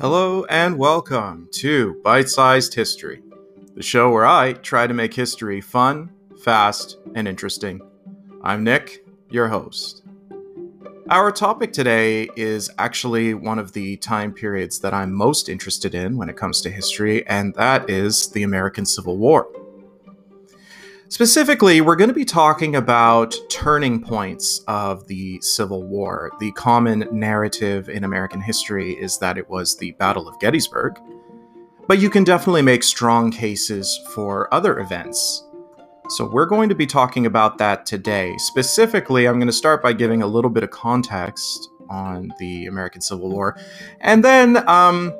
Hello and welcome to Bite Sized History, the show where I try to make history fun, fast, and interesting. I'm Nick, your host. Our topic today is actually one of the time periods that I'm most interested in when it comes to history, and that is the American Civil War. Specifically, we're going to be talking about turning points of the Civil War. The common narrative in American history is that it was the Battle of Gettysburg, but you can definitely make strong cases for other events. So, we're going to be talking about that today. Specifically, I'm going to start by giving a little bit of context on the American Civil War, and then um,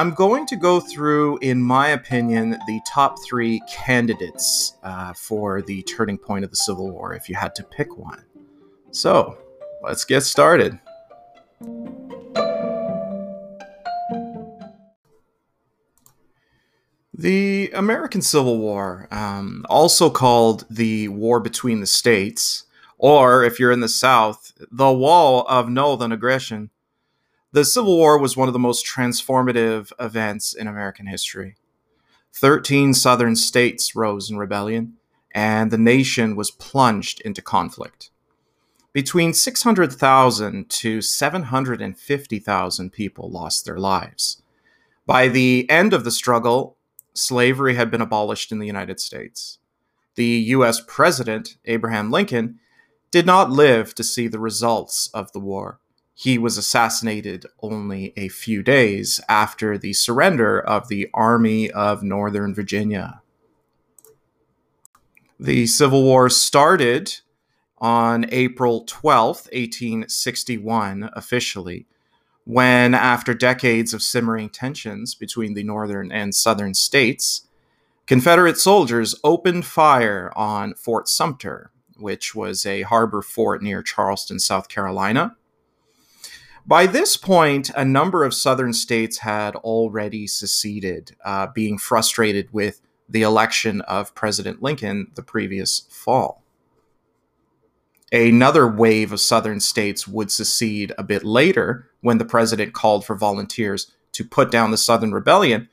I'm going to go through, in my opinion, the top three candidates uh, for the turning point of the Civil War, if you had to pick one. So, let's get started. The American Civil War, um, also called the War Between the States, or if you're in the South, the War of Northern Aggression, the Civil War was one of the most transformative events in American history. Thirteen southern states rose in rebellion, and the nation was plunged into conflict. Between 600,000 to 750,000 people lost their lives. By the end of the struggle, slavery had been abolished in the United States. The U.S. President, Abraham Lincoln, did not live to see the results of the war he was assassinated only a few days after the surrender of the Army of Northern Virginia. The Civil War started on April 12, 1861, officially, when, after decades of simmering tensions between the northern and southern states, Confederate soldiers opened fire on Fort Sumter, which was a harbor fort near Charleston, South Carolina by this point, a number of southern states had already seceded, uh, being frustrated with the election of President Lincoln the previous fall. Another wave of southern states would secede a bit later when the president called for volunteers to put down the Southern Rebellion.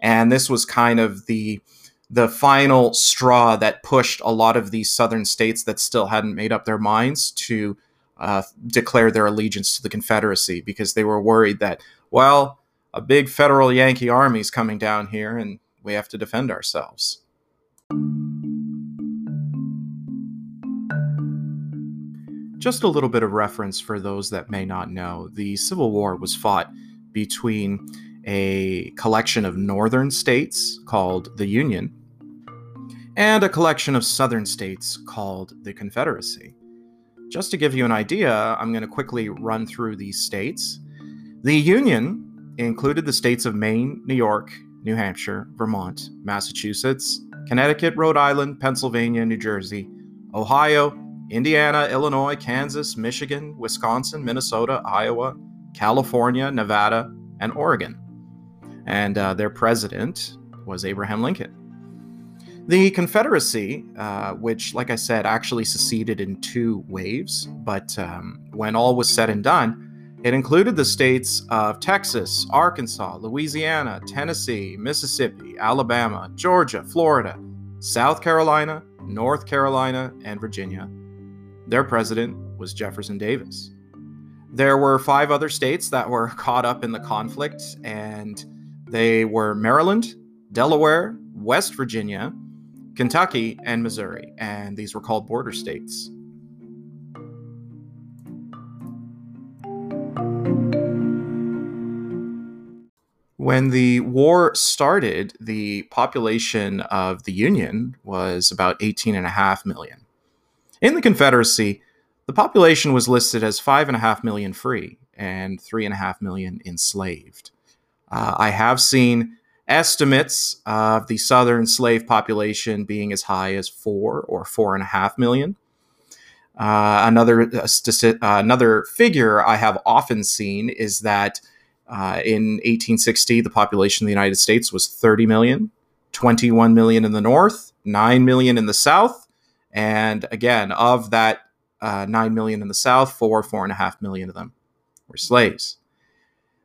And this was kind of the the final straw that pushed a lot of these southern states that still hadn't made up their minds to uh, declare their allegiance to the Confederacy because they were worried that, well, a big federal Yankee army is coming down here and we have to defend ourselves. Just a little bit of reference for those that may not know the Civil War was fought between a collection of northern states called the Union and a collection of southern states called the Confederacy. Just to give you an idea, I'm going to quickly run through these states. The Union included the states of Maine, New York, New Hampshire, Vermont, Massachusetts, Connecticut, Rhode Island, Pennsylvania, New Jersey, Ohio, Indiana, Illinois, Kansas, Michigan, Wisconsin, Minnesota, Iowa, California, Nevada, and Oregon. And uh, their president was Abraham Lincoln. The Confederacy, uh, which, like I said, actually seceded in two waves, but um, when all was said and done, it included the states of Texas, Arkansas, Louisiana, Tennessee, Mississippi, Alabama, Georgia, Florida, South Carolina, North Carolina, and Virginia. Their president was Jefferson Davis. There were five other states that were caught up in the conflict, and they were Maryland, Delaware, West Virginia, Kentucky, and Missouri, and these were called border states. When the war started, the population of the Union was about 18.5 million. In the Confederacy, the population was listed as 5.5 million free and 3.5 million enslaved. Uh, I have seen estimates of the southern slave population being as high as four or four and a half million. Uh, another uh, uh, another figure I have often seen is that uh, in 1860 the population of the United States was 30 million, 21 million in the north, 9 million in the south, and again of that uh, 9 million in the south, four four and a half million of them were slaves.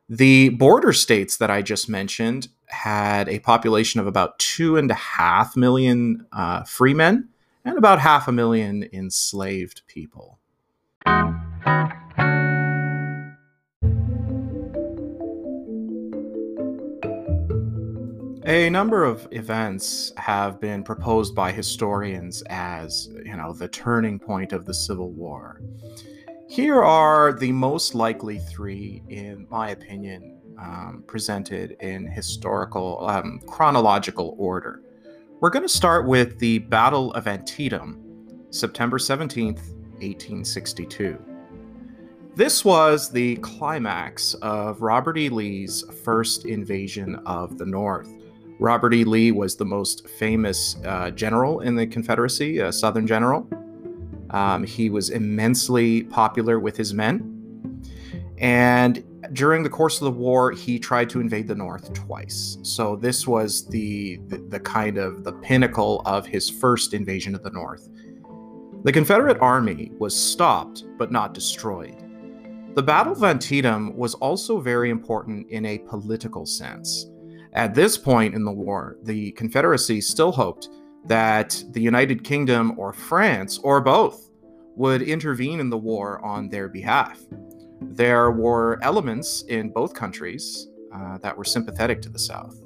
The border states that I just mentioned had a population of about two and a half million uh, free men and about half a million enslaved people. A number of events have been proposed by historians as, you know, the turning point of the Civil War. Here are the most likely three, in my opinion, um, presented in historical, um, chronological order. We're going to start with the Battle of Antietam, September 17th, 1862. This was the climax of Robert E. Lee's first invasion of the North. Robert E. Lee was the most famous uh, general in the Confederacy, a Southern general. Um, he was immensely popular with his men. And during the course of the war, he tried to invade the North twice. So this was the, the, the kind of the pinnacle of his first invasion of the North. The Confederate Army was stopped but not destroyed. The Battle of Antietam was also very important in a political sense. At this point in the war, the Confederacy still hoped that the United Kingdom or France or both would intervene in the war on their behalf. There were elements in both countries uh, that were sympathetic to the South.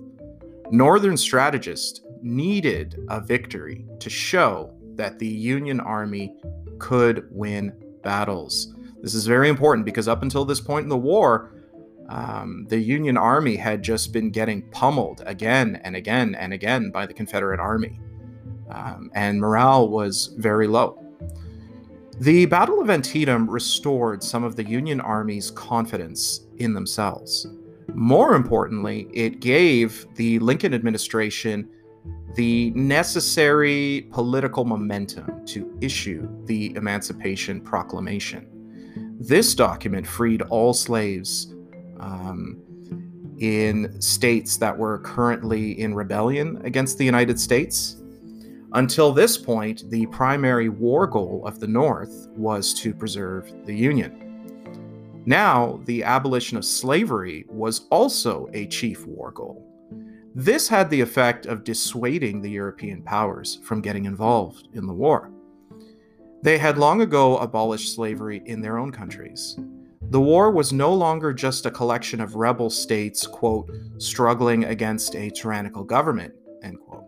Northern strategists needed a victory to show that the Union Army could win battles. This is very important because up until this point in the war, um, the Union Army had just been getting pummeled again and again and again by the Confederate Army, um, and morale was very low. The Battle of Antietam restored some of the Union Army's confidence in themselves. More importantly, it gave the Lincoln administration the necessary political momentum to issue the Emancipation Proclamation. This document freed all slaves um, in states that were currently in rebellion against the United States. Until this point, the primary war goal of the North was to preserve the Union. Now, the abolition of slavery was also a chief war goal. This had the effect of dissuading the European powers from getting involved in the war. They had long ago abolished slavery in their own countries, the war was no longer just a collection of rebel states, quote, struggling against a tyrannical government, end quote.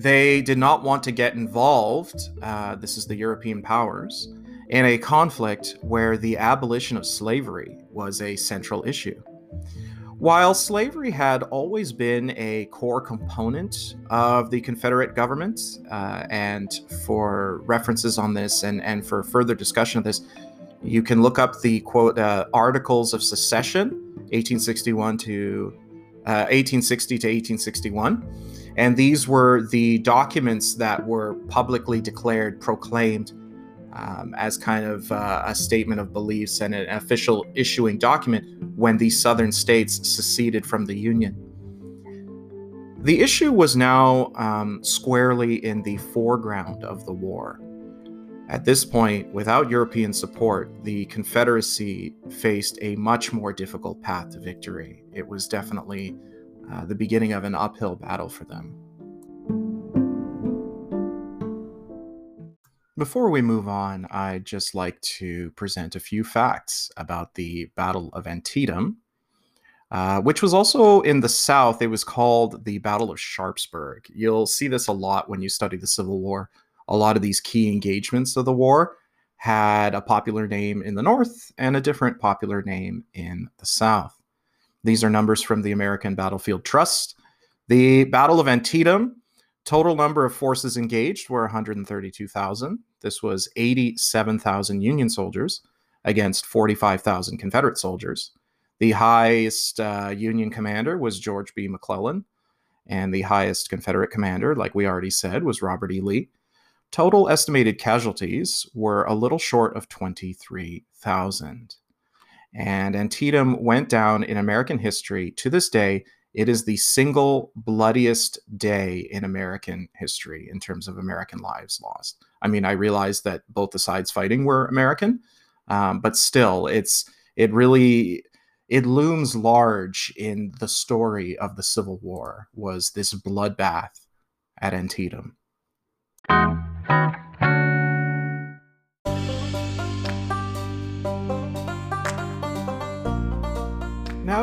They did not want to get involved, uh, this is the European powers, in a conflict where the abolition of slavery was a central issue. While slavery had always been a core component of the Confederate government, uh, and for references on this and, and for further discussion of this, you can look up the quote uh, Articles of Secession, 1861 to uh, 1860 to 1861, and these were the documents that were publicly declared, proclaimed um, as kind of uh, a statement of beliefs and an official issuing document when the Southern states seceded from the Union. The issue was now um, squarely in the foreground of the war. At this point, without European support, the Confederacy faced a much more difficult path to victory. It was definitely uh, the beginning of an uphill battle for them. Before we move on, I'd just like to present a few facts about the Battle of Antietam, uh, which was also in the South. It was called the Battle of Sharpsburg. You'll see this a lot when you study the Civil War a lot of these key engagements of the war had a popular name in the North and a different popular name in the South. These are numbers from the American Battlefield Trust. The Battle of Antietam, total number of forces engaged were 132,000. This was 87,000 Union soldiers against 45,000 Confederate soldiers. The highest uh, Union commander was George B. McClellan, and the highest Confederate commander, like we already said, was Robert E. Lee. Total estimated casualties were a little short of 23,000. And Antietam went down in American history. To this day, it is the single bloodiest day in American history in terms of American lives lost. I mean, I realize that both the sides fighting were American, um, but still, it's it really it looms large in the story of the Civil War was this bloodbath at Antietam.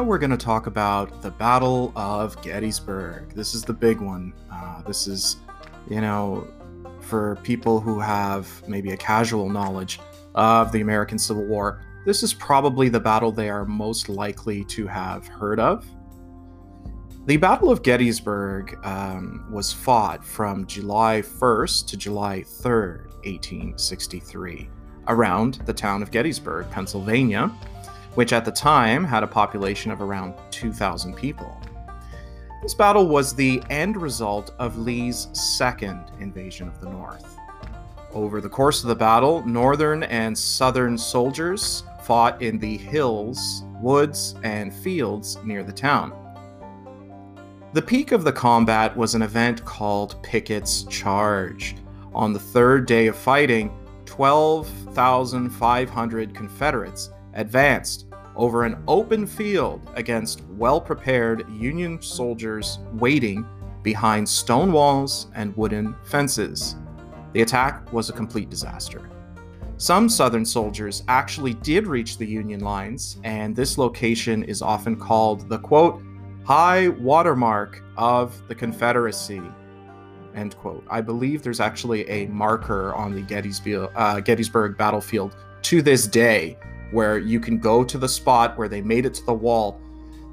We're going to talk about the Battle of Gettysburg. This is the big one. Uh, this is, you know, for people who have maybe a casual knowledge of the American Civil War, this is probably the battle they are most likely to have heard of. The Battle of Gettysburg um, was fought from July 1st to July 3rd, 1863, around the town of Gettysburg, Pennsylvania, which at the time had a population of around 2,000 people. This battle was the end result of Lee's second invasion of the North. Over the course of the battle, Northern and Southern soldiers fought in the hills, woods, and fields near the town. The peak of the combat was an event called Pickett's Charge. On the third day of fighting, 12,500 Confederates advanced over an open field against well prepared Union soldiers waiting behind stone walls and wooden fences. The attack was a complete disaster. Some Southern soldiers actually did reach the Union lines, and this location is often called the quote, high watermark of the Confederacy. End quote. I believe there's actually a marker on the Gettysburg, uh, Gettysburg battlefield to this day where you can go to the spot where they made it to the wall.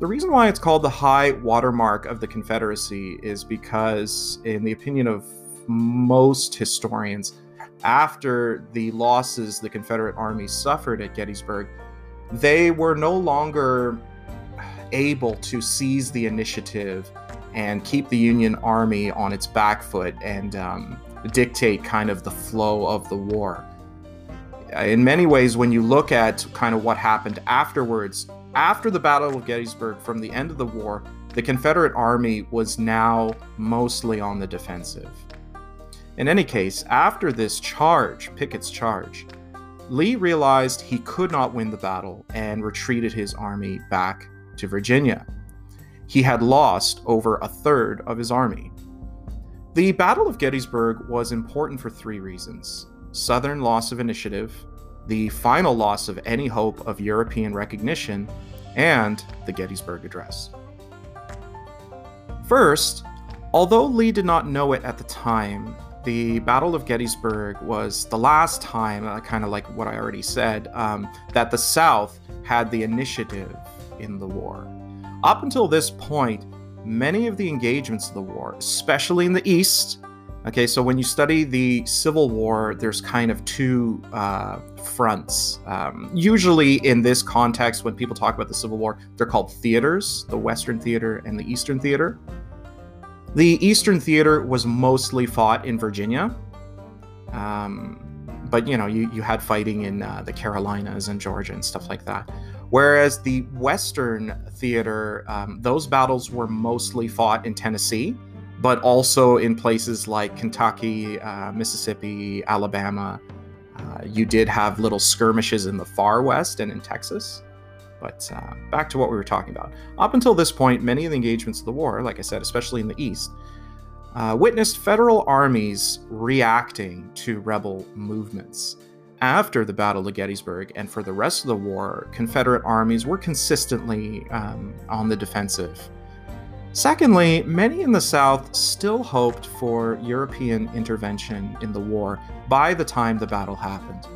The reason why it's called the high watermark of the Confederacy is because, in the opinion of most historians, after the losses the Confederate Army suffered at Gettysburg, they were no longer able to seize the initiative and keep the Union Army on its back foot and um, dictate kind of the flow of the war. In many ways, when you look at kind of what happened afterwards, after the Battle of Gettysburg, from the end of the war, the Confederate Army was now mostly on the defensive. In any case, after this charge, Pickett's charge, Lee realized he could not win the battle and retreated his army back to Virginia. He had lost over a third of his army. The Battle of Gettysburg was important for three reasons Southern loss of initiative, the final loss of any hope of European recognition, and the Gettysburg Address. First, although Lee did not know it at the time, the Battle of Gettysburg was the last time, uh, kind of like what I already said, um, that the South had the initiative in the war. Up until this point, many of the engagements of the war, especially in the East, okay, so when you study the Civil War, there's kind of two uh, fronts. Um, usually, in this context, when people talk about the Civil War, they're called theaters the Western Theater and the Eastern Theater. The Eastern Theater was mostly fought in Virginia. Um, but you know, you, you had fighting in uh, the Carolinas and Georgia and stuff like that. Whereas the Western Theater, um, those battles were mostly fought in Tennessee, but also in places like Kentucky, uh, Mississippi, Alabama. Uh, you did have little skirmishes in the far west and in Texas. But uh, back to what we were talking about. Up until this point, many of the engagements of the war, like I said, especially in the East, uh, witnessed federal armies reacting to rebel movements. After the Battle of Gettysburg and for the rest of the war, Confederate armies were consistently um, on the defensive. Secondly, many in the South still hoped for European intervention in the war by the time the battle happened.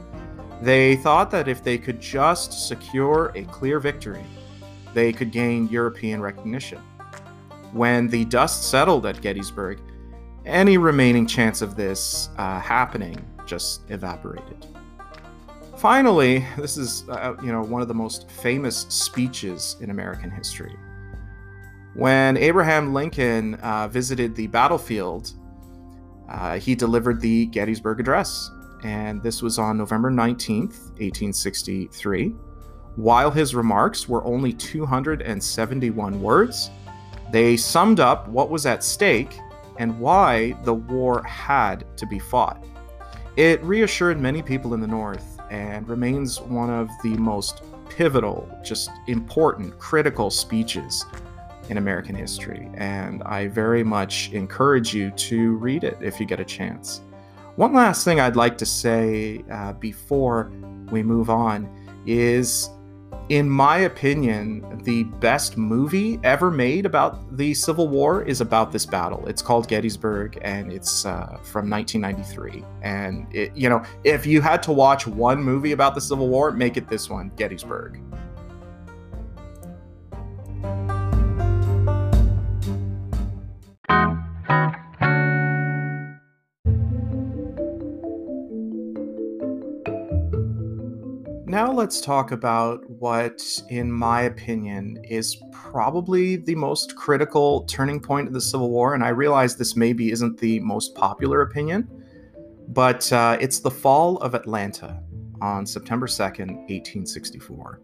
They thought that if they could just secure a clear victory, they could gain European recognition. When the dust settled at Gettysburg, any remaining chance of this uh, happening just evaporated. Finally, this is uh, you know one of the most famous speeches in American history. When Abraham Lincoln uh, visited the battlefield, uh, he delivered the Gettysburg Address and this was on November 19th, 1863. While his remarks were only 271 words, they summed up what was at stake and why the war had to be fought. It reassured many people in the North and remains one of the most pivotal, just important, critical speeches in American history. And I very much encourage you to read it if you get a chance. One last thing I'd like to say uh, before we move on is in my opinion, the best movie ever made about the Civil War is about this battle. It's called Gettysburg, and it's uh, from 1993. And it, you know, if you had to watch one movie about the Civil War, make it this one, Gettysburg. Now let's talk about what, in my opinion, is probably the most critical turning point of the Civil War. And I realize this maybe isn't the most popular opinion, but uh, it's the fall of Atlanta on September 2nd, 1864.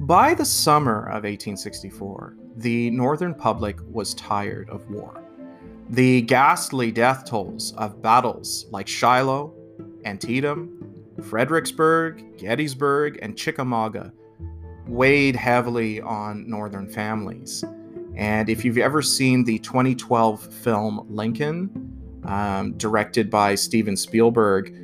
By the summer of 1864, the Northern public was tired of war. The ghastly death tolls of battles like Shiloh, Antietam, Fredericksburg, Gettysburg, and Chickamauga weighed heavily on Northern families. And if you've ever seen the 2012 film Lincoln, um, directed by Steven Spielberg,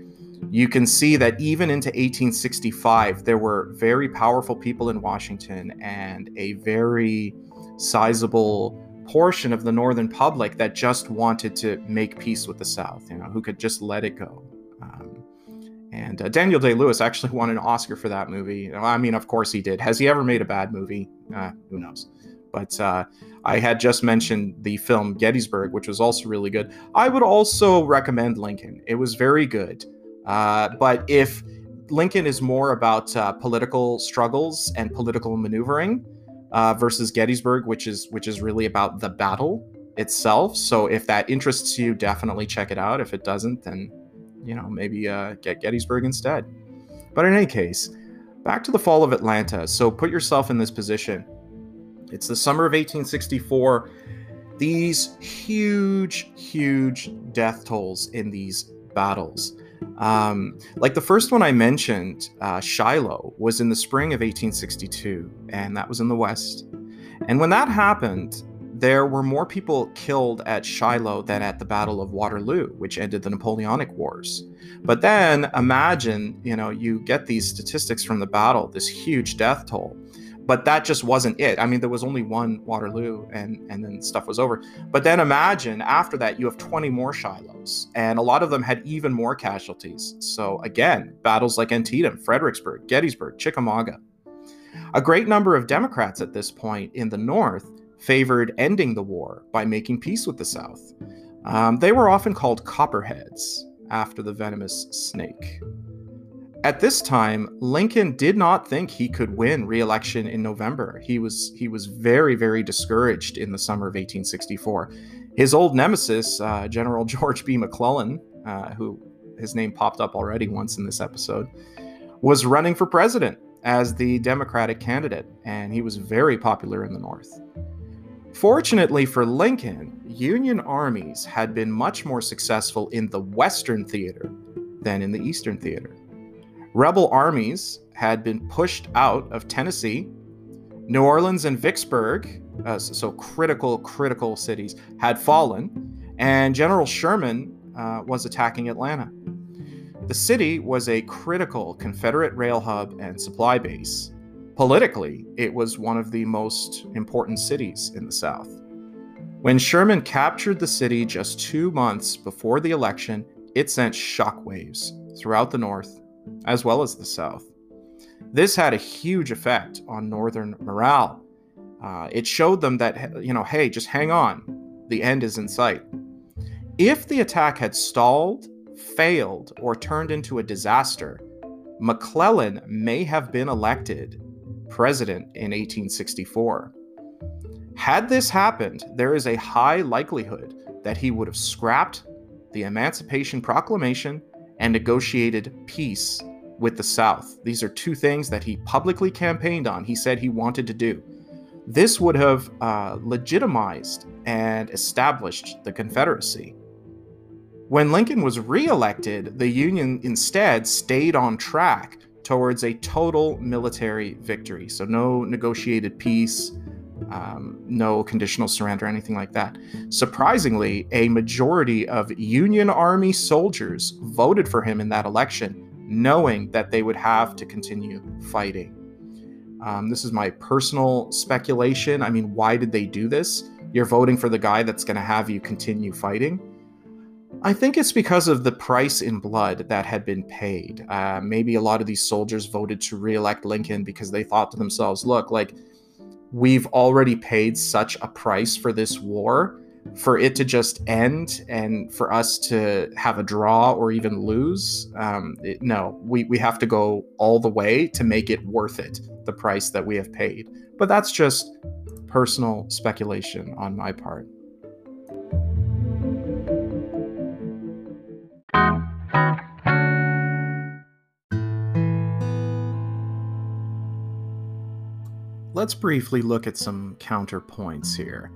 you can see that even into 1865, there were very powerful people in Washington and a very sizable portion of the Northern public that just wanted to make peace with the South, you know, who could just let it go. Um, and uh, Daniel Day Lewis actually won an Oscar for that movie. I mean, of course he did. Has he ever made a bad movie? Uh, who knows? But uh, I had just mentioned the film Gettysburg, which was also really good. I would also recommend Lincoln. It was very good. Uh, but if Lincoln is more about uh, political struggles and political maneuvering uh, versus Gettysburg, which is which is really about the battle itself. So if that interests you, definitely check it out. If it doesn't, then you know, maybe uh, get Gettysburg instead. But in any case, back to the fall of Atlanta. So put yourself in this position. It's the summer of 1864. These huge, huge death tolls in these battles. Um, like the first one I mentioned, uh, Shiloh, was in the spring of 1862, and that was in the West. And when that happened, there were more people killed at Shiloh than at the Battle of Waterloo, which ended the Napoleonic Wars. But then imagine, you know, you get these statistics from the battle, this huge death toll. But that just wasn't it. I mean, there was only one Waterloo and, and then stuff was over. But then imagine after that, you have 20 more Shilohs, and a lot of them had even more casualties. So again, battles like Antietam, Fredericksburg, Gettysburg, Chickamauga. A great number of Democrats at this point in the North favored ending the war by making peace with the South. Um, they were often called Copperheads, after the venomous snake. At this time, Lincoln did not think he could win re-election in November. He was he was very very discouraged in the summer of 1864. His old nemesis, uh, General George B. McClellan, uh, who his name popped up already once in this episode, was running for president as the Democratic candidate, and he was very popular in the North. Fortunately for Lincoln, Union armies had been much more successful in the Western theater than in the Eastern theater. Rebel armies had been pushed out of Tennessee. New Orleans and Vicksburg, uh, so critical, critical cities, had fallen, and General Sherman uh, was attacking Atlanta. The city was a critical Confederate rail hub and supply base, Politically, it was one of the most important cities in the South. When Sherman captured the city just two months before the election, it sent shockwaves throughout the North as well as the South. This had a huge effect on Northern morale. Uh, it showed them that, you know, hey, just hang on, the end is in sight. If the attack had stalled, failed, or turned into a disaster, McClellan may have been elected president in 1864. Had this happened, there is a high likelihood that he would have scrapped the Emancipation Proclamation and negotiated peace with the South. These are two things that he publicly campaigned on. He said he wanted to do. This would have uh, legitimized and established the Confederacy. When Lincoln was reelected, the Union instead stayed on track towards a total military victory. So, no negotiated peace, um, no conditional surrender, anything like that. Surprisingly, a majority of Union Army soldiers voted for him in that election, knowing that they would have to continue fighting. Um, this is my personal speculation. I mean, why did they do this? You're voting for the guy that's going to have you continue fighting. I think it's because of the price in blood that had been paid. Uh, maybe a lot of these soldiers voted to reelect Lincoln because they thought to themselves, look, like, we've already paid such a price for this war for it to just end and for us to have a draw or even lose um, it, no we, we have to go all the way to make it worth it the price that we have paid but that's just personal speculation on my part let's briefly look at some counterpoints here.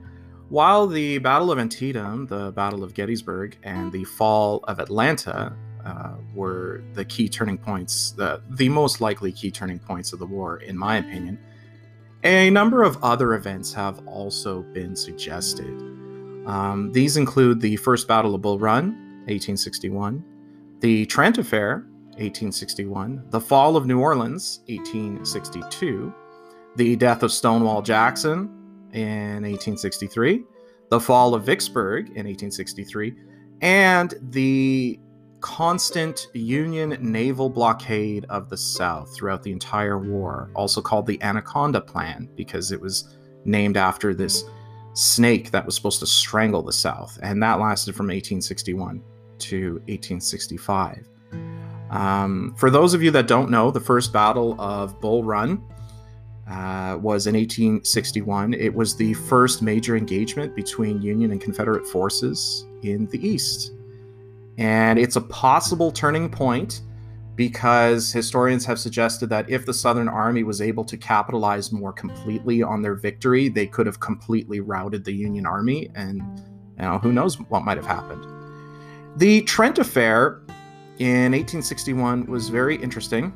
While the Battle of Antietam, the Battle of Gettysburg, and the fall of Atlanta uh, were the key turning points, the, the most likely key turning points of the war, in my opinion, a number of other events have also been suggested. Um, these include the First Battle of Bull Run, 1861, the Trent Affair, 1861, the Fall of New Orleans, 1862, the death of Stonewall Jackson in 1863, the fall of Vicksburg in 1863, and the constant Union naval blockade of the South throughout the entire war, also called the Anaconda Plan, because it was named after this snake that was supposed to strangle the South. And that lasted from 1861 to 1865. Um, for those of you that don't know, the first battle of Bull Run uh, was in 1861. It was the first major engagement between Union and Confederate forces in the East. And it's a possible turning point because historians have suggested that if the Southern Army was able to capitalize more completely on their victory, they could have completely routed the Union Army, and you know, who knows what might have happened. The Trent Affair in 1861 was very interesting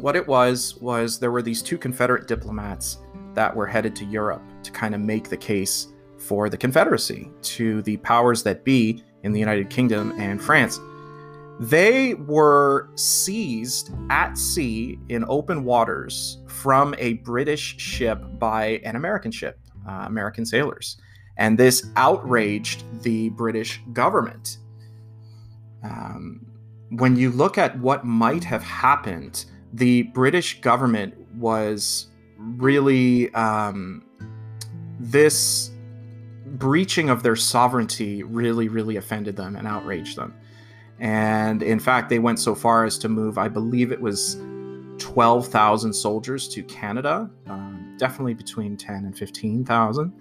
what it was was there were these two Confederate diplomats that were headed to Europe to kind of make the case for the Confederacy to the powers that be in the United Kingdom and France. They were seized at sea in open waters from a British ship by an American ship, uh, American sailors. And this outraged the British government. Um, when you look at what might have happened the British government was really um, this breaching of their sovereignty really, really offended them and outraged them. And in fact, they went so far as to move, I believe it was 12,000 soldiers to Canada, um, definitely between 10 and 15,000.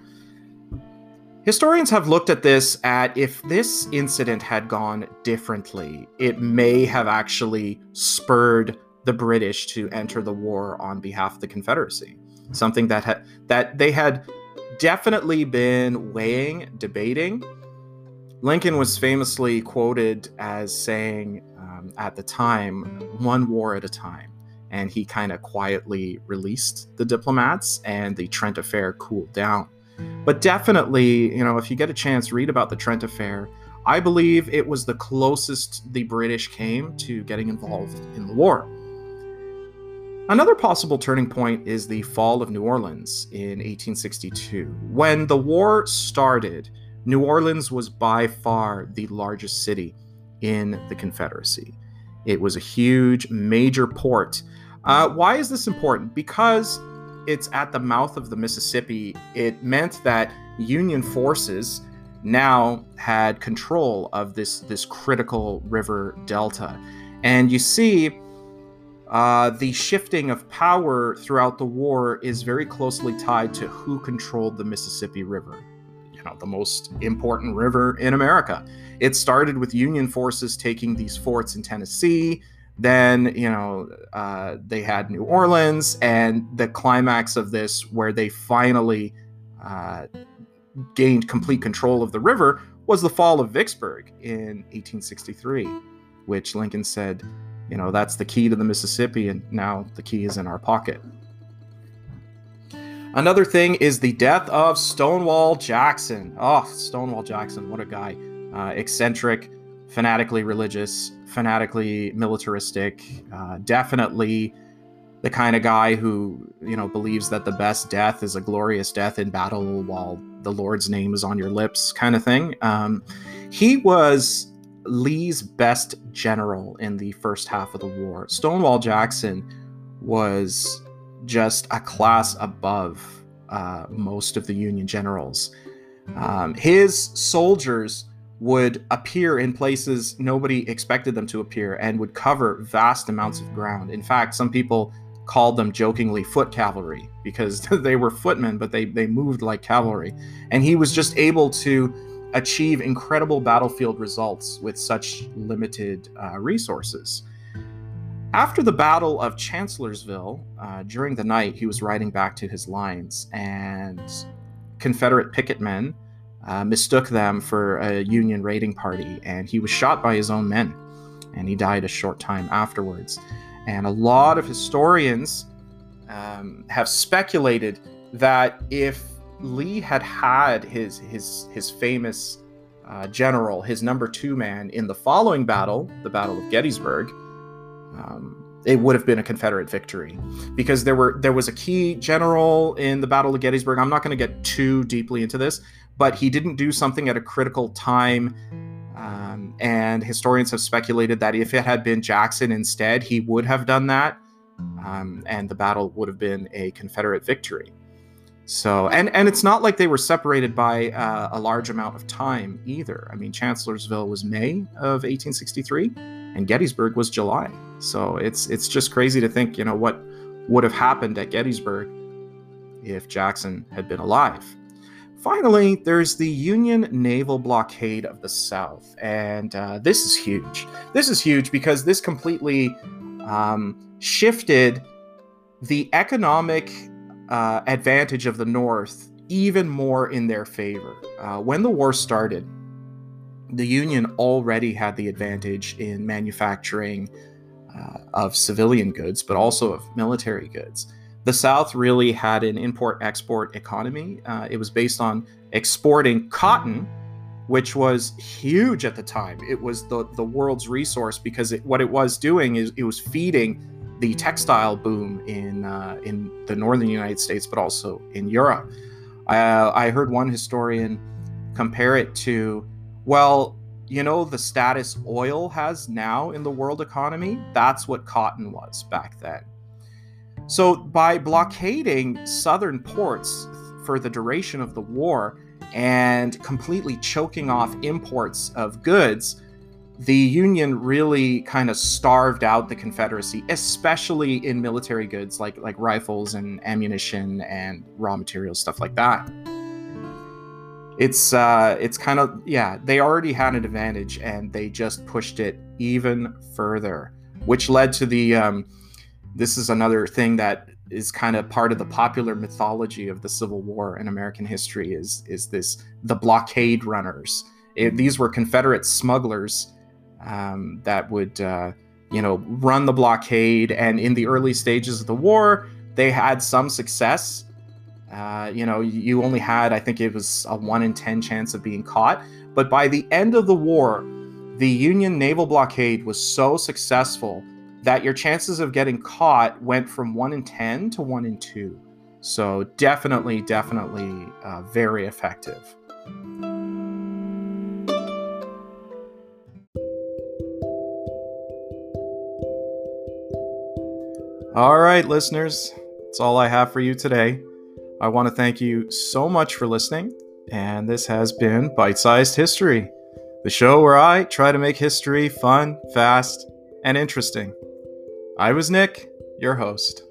Historians have looked at this at if this incident had gone differently, it may have actually spurred the British to enter the war on behalf of the Confederacy. Something that had that they had definitely been weighing, debating. Lincoln was famously quoted as saying um, at the time, one war at a time. And he kind of quietly released the diplomats, and the Trent Affair cooled down. But definitely, you know, if you get a chance, read about the Trent Affair. I believe it was the closest the British came to getting involved in the war. Another possible turning point is the fall of New Orleans in 1862. When the war started, New Orleans was by far the largest city in the Confederacy. It was a huge, major port. Uh, why is this important? Because it's at the mouth of the Mississippi. It meant that Union forces now had control of this, this critical river delta. And you see, uh, the shifting of power throughout the war is very closely tied to who controlled the Mississippi River, you know, the most important river in America. It started with Union forces taking these forts in Tennessee. Then, you know, uh, they had New Orleans, and the climax of this, where they finally uh, gained complete control of the river, was the fall of Vicksburg in 1863, which Lincoln said you know, that's the key to the Mississippi, and now the key is in our pocket. Another thing is the death of Stonewall Jackson. Oh, Stonewall Jackson, what a guy. Uh, eccentric, fanatically religious, fanatically militaristic, uh, definitely the kind of guy who, you know, believes that the best death is a glorious death in battle while the Lord's name is on your lips, kind of thing. Um, he was Lee's best general in the first half of the war. Stonewall Jackson was just a class above uh, most of the Union generals. Um, his soldiers would appear in places nobody expected them to appear and would cover vast amounts of ground. In fact, some people called them jokingly foot cavalry because they were footmen, but they, they moved like cavalry. And he was just able to achieve incredible battlefield results with such limited uh, resources. After the Battle of Chancellorsville, uh, during the night, he was riding back to his lines, and Confederate picket men uh, mistook them for a Union raiding party, and he was shot by his own men, and he died a short time afterwards. And a lot of historians um, have speculated that if Lee had had his his his famous uh, general, his number two man, in the following battle, the Battle of Gettysburg um, it would have been a Confederate victory because there were there was a key general in the Battle of Gettysburg. I'm not going to get too deeply into this, but he didn't do something at a critical time. Um, and historians have speculated that if it had been Jackson instead, he would have done that, um, and the battle would have been a Confederate victory. So, and and it's not like they were separated by uh, a large amount of time either. I mean, Chancellorsville was May of 1863, and Gettysburg was July. So it's it's just crazy to think, you know, what would have happened at Gettysburg if Jackson had been alive. Finally, there's the Union naval blockade of the South, and uh, this is huge. This is huge because this completely um, shifted the economic uh, advantage of the North even more in their favor. Uh, when the war started, the Union already had the advantage in manufacturing uh, of civilian goods, but also of military goods. The South really had an import export economy. Uh, it was based on exporting cotton, which was huge at the time. It was the, the world's resource because it, what it was doing is it was feeding the textile boom in, uh, in the northern United States, but also in Europe. Uh, I heard one historian compare it to well, you know, the status oil has now in the world economy, that's what cotton was back then. So, by blockading southern ports for the duration of the war and completely choking off imports of goods, the Union really kind of starved out the Confederacy, especially in military goods like, like rifles and ammunition and raw materials, stuff like that. It's uh it's kind of yeah they already had an advantage and they just pushed it even further which led to the um this is another thing that is kind of part of the popular mythology of the civil war in american history is is this the blockade runners. It, these were confederate smugglers um, that would uh, you know run the blockade and in the early stages of the war they had some success uh, you know, you only had, I think it was a 1 in 10 chance of being caught. But by the end of the war, the Union naval blockade was so successful that your chances of getting caught went from 1 in 10 to 1 in 2. So definitely, definitely uh, very effective. All right, listeners, that's all I have for you today. I want to thank you so much for listening, and this has been Bite Sized History, the show where I try to make history fun, fast, and interesting. I was Nick, your host.